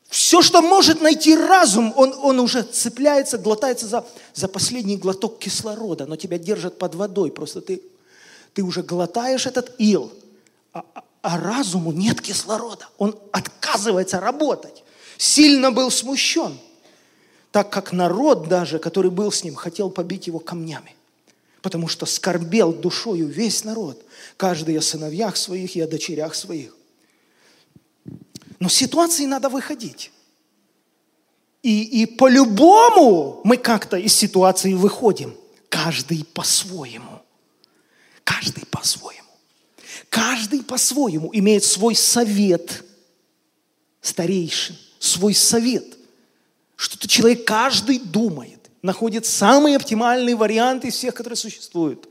Все, что может найти разум, он, он уже цепляется, глотается за, за последний глоток кислорода, но тебя держат под водой. Просто ты, ты уже глотаешь этот ил, а, а а разуму нет кислорода. Он отказывается работать. Сильно был смущен, так как народ даже, который был с ним, хотел побить его камнями. Потому что скорбел душою весь народ, каждый о сыновьях своих и о дочерях своих. Но ситуации надо выходить. И, и по-любому мы как-то из ситуации выходим. Каждый по-своему. Каждый по-своему. Каждый по-своему имеет свой совет старейшин, свой совет. Что-то человек каждый думает, находит самый оптимальный вариант из всех, которые существуют.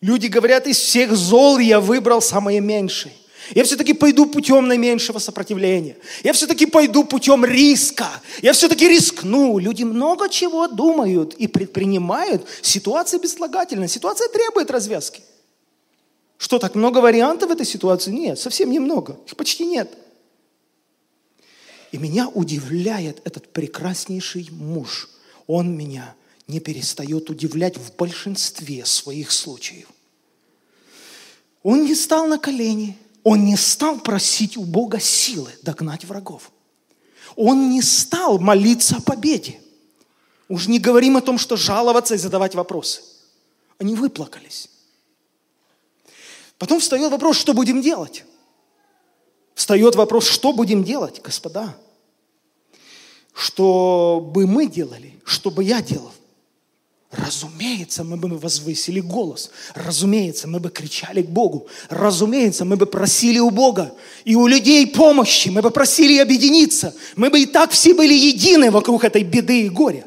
Люди говорят, из всех зол я выбрал самое меньшее. Я все-таки пойду путем наименьшего сопротивления. Я все-таки пойду путем риска. Я все-таки рискну. Люди много чего думают и предпринимают. Ситуация безотлагательна. Ситуация требует развязки. Что, так много вариантов в этой ситуации? Нет, совсем немного. Их почти нет. И меня удивляет этот прекраснейший муж. Он меня не перестает удивлять в большинстве своих случаев. Он не стал на колени, он не стал просить у Бога силы догнать врагов. Он не стал молиться о победе. Уж не говорим о том, что жаловаться и задавать вопросы. Они выплакались. Потом встает вопрос, что будем делать? Встает вопрос, что будем делать, господа? Что бы мы делали, что бы я делал? Разумеется, мы бы возвысили голос. Разумеется, мы бы кричали к Богу. Разумеется, мы бы просили у Бога и у людей помощи. Мы бы просили объединиться. Мы бы и так все были едины вокруг этой беды и горя.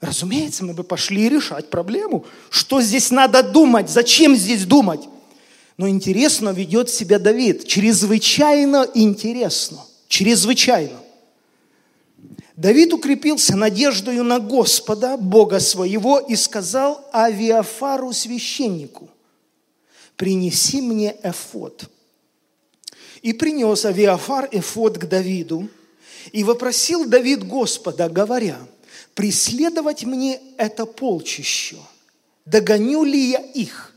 Разумеется, мы бы пошли решать проблему. Что здесь надо думать? Зачем здесь думать? Но интересно ведет себя Давид. Чрезвычайно интересно. Чрезвычайно. Давид укрепился надеждою на Господа, Бога своего, и сказал Авиафару священнику, принеси мне эфот. И принес Авиафар эфот к Давиду, и вопросил Давид Господа, говоря, преследовать мне это полчище, догоню ли я их?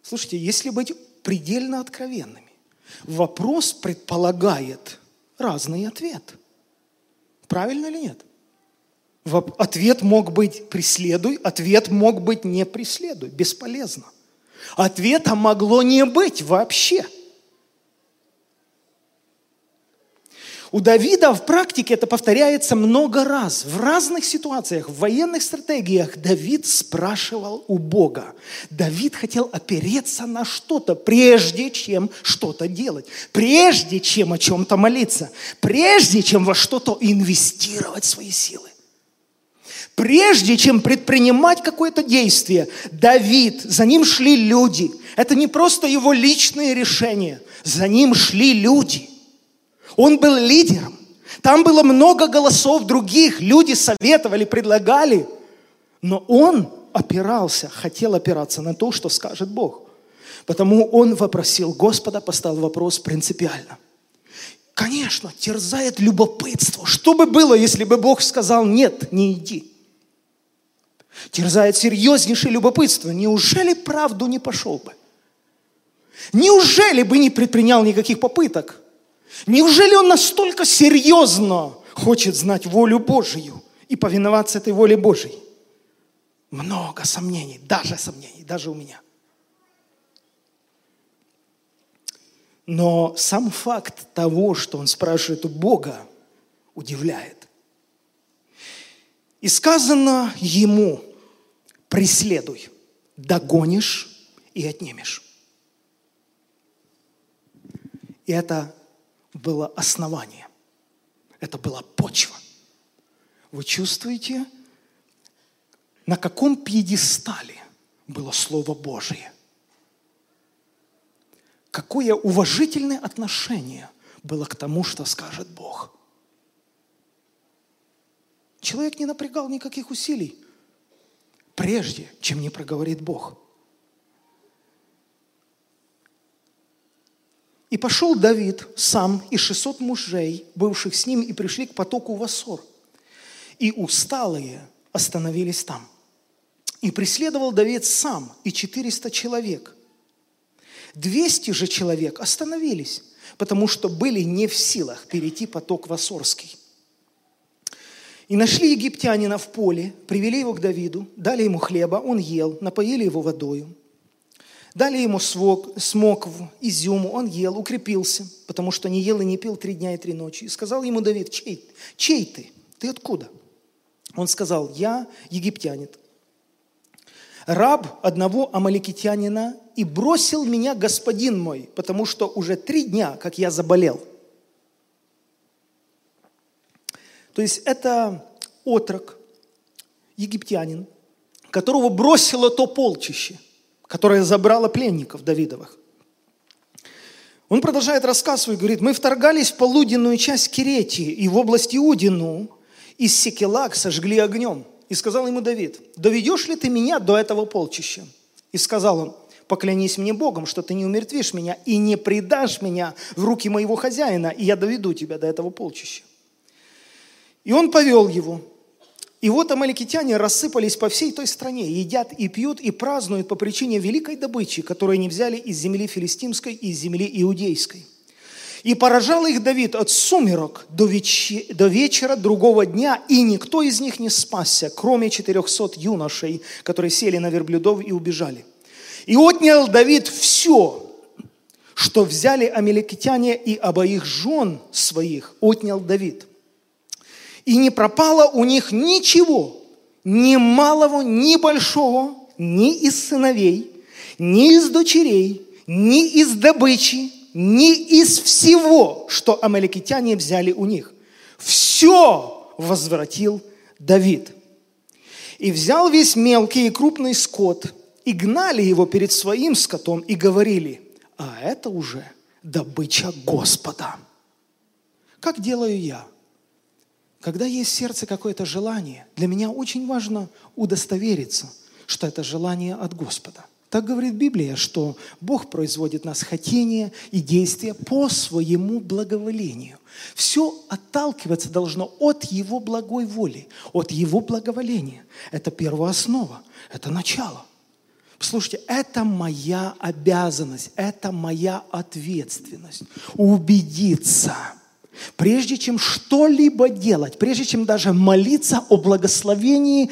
Слушайте, если быть предельно откровенными, вопрос предполагает – разный ответ. Правильно или нет? Ответ мог быть «преследуй», ответ мог быть «не преследуй», бесполезно. Ответа могло не быть вообще – У Давида в практике это повторяется много раз. В разных ситуациях, в военных стратегиях Давид спрашивал у Бога. Давид хотел опереться на что-то, прежде чем что-то делать. Прежде чем о чем-то молиться. Прежде чем во что-то инвестировать свои силы. Прежде чем предпринимать какое-то действие, Давид, за ним шли люди. Это не просто его личные решения. За ним шли люди – он был лидером. Там было много голосов других. Люди советовали, предлагали. Но он опирался, хотел опираться на то, что скажет Бог. Потому он вопросил Господа, поставил вопрос принципиально. Конечно, терзает любопытство. Что бы было, если бы Бог сказал, нет, не иди? Терзает серьезнейшее любопытство. Неужели правду не пошел бы? Неужели бы не предпринял никаких попыток? Неужели он настолько серьезно хочет знать волю Божию и повиноваться этой воле Божьей? Много сомнений, даже сомнений, даже у меня. Но сам факт того, что он спрашивает у Бога, удивляет. И сказано ему, преследуй, догонишь и отнимешь. И это было основание. Это была почва. Вы чувствуете, на каком пьедестале было Слово Божие? Какое уважительное отношение было к тому, что скажет Бог? Человек не напрягал никаких усилий, прежде чем не проговорит Бог – И пошел Давид сам и 600 мужей, бывших с ним, и пришли к потоку Васор. И усталые остановились там. И преследовал Давид сам и 400 человек. 200 же человек остановились, потому что были не в силах перейти поток Васорский. И нашли египтянина в поле, привели его к Давиду, дали ему хлеба, он ел, напоили его водою. Дали ему свок, смокву, изюму, он ел, укрепился, потому что не ел и не пил три дня и три ночи. И сказал ему Давид, чей, чей ты? Ты откуда? Он сказал, я египтянин, раб одного амаликитянина, и бросил меня господин мой, потому что уже три дня, как я заболел. То есть это отрок, египтянин, которого бросило то полчище – которая забрала пленников Давидовых. Он продолжает рассказ свой, говорит, мы вторгались в полуденную часть Кирети и в область Иудину, из Секелак сожгли огнем. И сказал ему Давид, доведешь ли ты меня до этого полчища? И сказал он, поклянись мне Богом, что ты не умертвишь меня и не предашь меня в руки моего хозяина, и я доведу тебя до этого полчища. И он повел его, и вот амаликитяне рассыпались по всей той стране, едят и пьют и празднуют по причине великой добычи, которую они взяли из земли филистимской и из земли иудейской. И поражал их Давид от сумерок до, вечи, до вечера другого дня, и никто из них не спасся, кроме 400 юношей, которые сели на верблюдов и убежали. И отнял Давид все, что взяли амеликитяне и обоих жен своих, отнял Давид. И не пропало у них ничего, ни малого, ни большого, ни из сыновей, ни из дочерей, ни из добычи, ни из всего, что амаликитяне взяли у них. Все возвратил Давид. И взял весь мелкий и крупный скот, и гнали его перед своим скотом, и говорили, а это уже добыча Господа. Как делаю я? Когда есть в сердце какое-то желание, для меня очень важно удостовериться, что это желание от Господа. Так говорит Библия, что Бог производит нас хотение и действия по своему благоволению. Все отталкиваться должно от Его благой воли, от Его благоволения. Это первооснова, это начало. Послушайте, это моя обязанность, это моя ответственность. Убедиться – Прежде чем что-либо делать, прежде чем даже молиться о благословении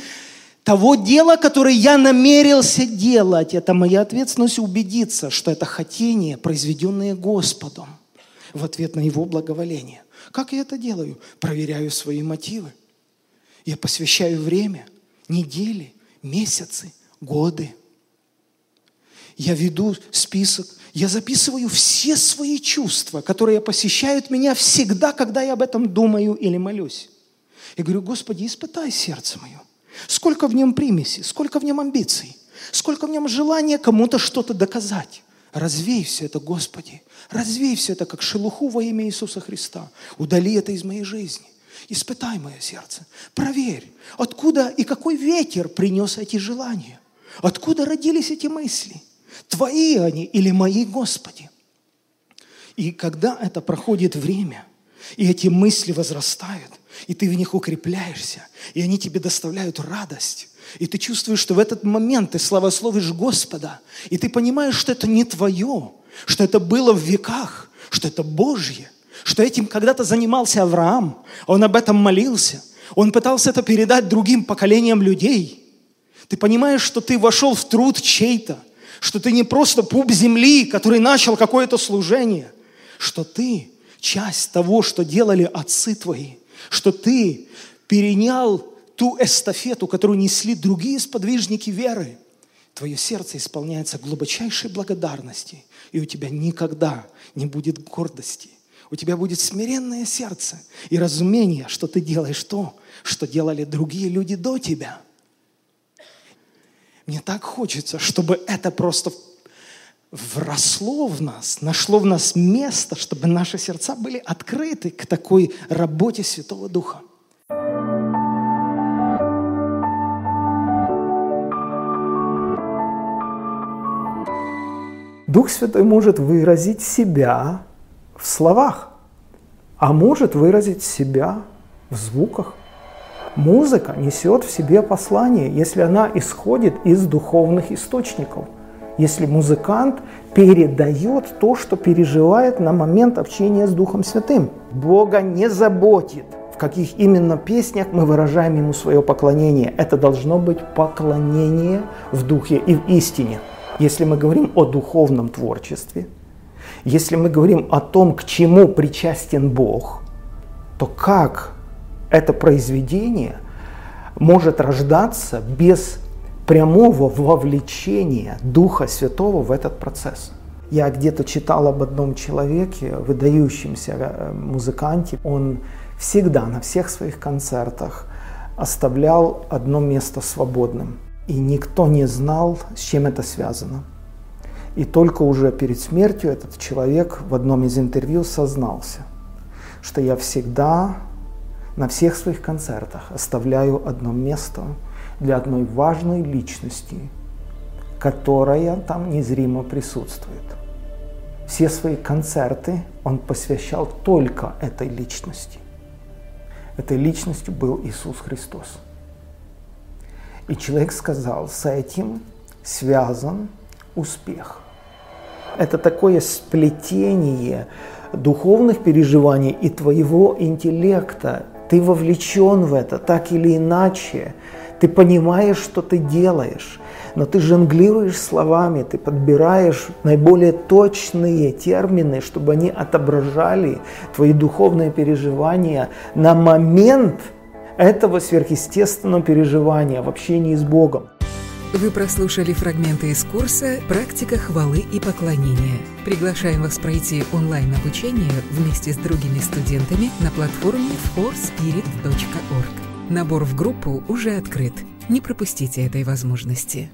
того дела, которое я намерился делать, это моя ответственность убедиться, что это хотение, произведенное Господом в ответ на Его благоволение. Как я это делаю? Проверяю свои мотивы. Я посвящаю время, недели, месяцы, годы. Я веду список я записываю все свои чувства, которые посещают меня всегда, когда я об этом думаю или молюсь. Я говорю, Господи, испытай сердце мое. Сколько в нем примеси, сколько в нем амбиций, сколько в нем желания кому-то что-то доказать. Развей все это, Господи. Развей все это, как шелуху во имя Иисуса Христа. Удали это из моей жизни. Испытай мое сердце. Проверь, откуда и какой ветер принес эти желания. Откуда родились эти мысли. Твои они или мои, Господи? И когда это проходит время, и эти мысли возрастают, и ты в них укрепляешься, и они тебе доставляют радость, и ты чувствуешь, что в этот момент ты славословишь Господа, и ты понимаешь, что это не твое, что это было в веках, что это Божье, что этим когда-то занимался Авраам, он об этом молился, он пытался это передать другим поколениям людей. Ты понимаешь, что ты вошел в труд чей-то, что ты не просто пуп земли, который начал какое-то служение, что ты часть того, что делали отцы твои, что ты перенял ту эстафету, которую несли другие сподвижники веры. Твое сердце исполняется глубочайшей благодарности, и у тебя никогда не будет гордости. У тебя будет смиренное сердце и разумение, что ты делаешь то, что делали другие люди до тебя – мне так хочется, чтобы это просто вросло в нас, нашло в нас место, чтобы наши сердца были открыты к такой работе Святого Духа. Дух Святой может выразить себя в словах, а может выразить себя в звуках – Музыка несет в себе послание, если она исходит из духовных источников. Если музыкант передает то, что переживает на момент общения с Духом Святым. Бога не заботит, в каких именно песнях мы выражаем Ему свое поклонение. Это должно быть поклонение в Духе и в истине. Если мы говорим о духовном творчестве, если мы говорим о том, к чему причастен Бог, то как это произведение может рождаться без прямого вовлечения Духа Святого в этот процесс. Я где-то читал об одном человеке, выдающемся э, музыканте. Он всегда на всех своих концертах оставлял одно место свободным. И никто не знал, с чем это связано. И только уже перед смертью этот человек в одном из интервью сознался, что я всегда на всех своих концертах оставляю одно место для одной важной личности, которая там незримо присутствует. Все свои концерты он посвящал только этой личности. Этой личностью был Иисус Христос. И человек сказал, с этим связан успех. Это такое сплетение духовных переживаний и твоего интеллекта, ты вовлечен в это так или иначе. Ты понимаешь, что ты делаешь, но ты жонглируешь словами, ты подбираешь наиболее точные термины, чтобы они отображали твои духовные переживания на момент этого сверхъестественного переживания в общении с Богом. Вы прослушали фрагменты из курса «Практика хвалы и поклонения». Приглашаем вас пройти онлайн-обучение вместе с другими студентами на платформе forspirit.org. Набор в группу уже открыт. Не пропустите этой возможности.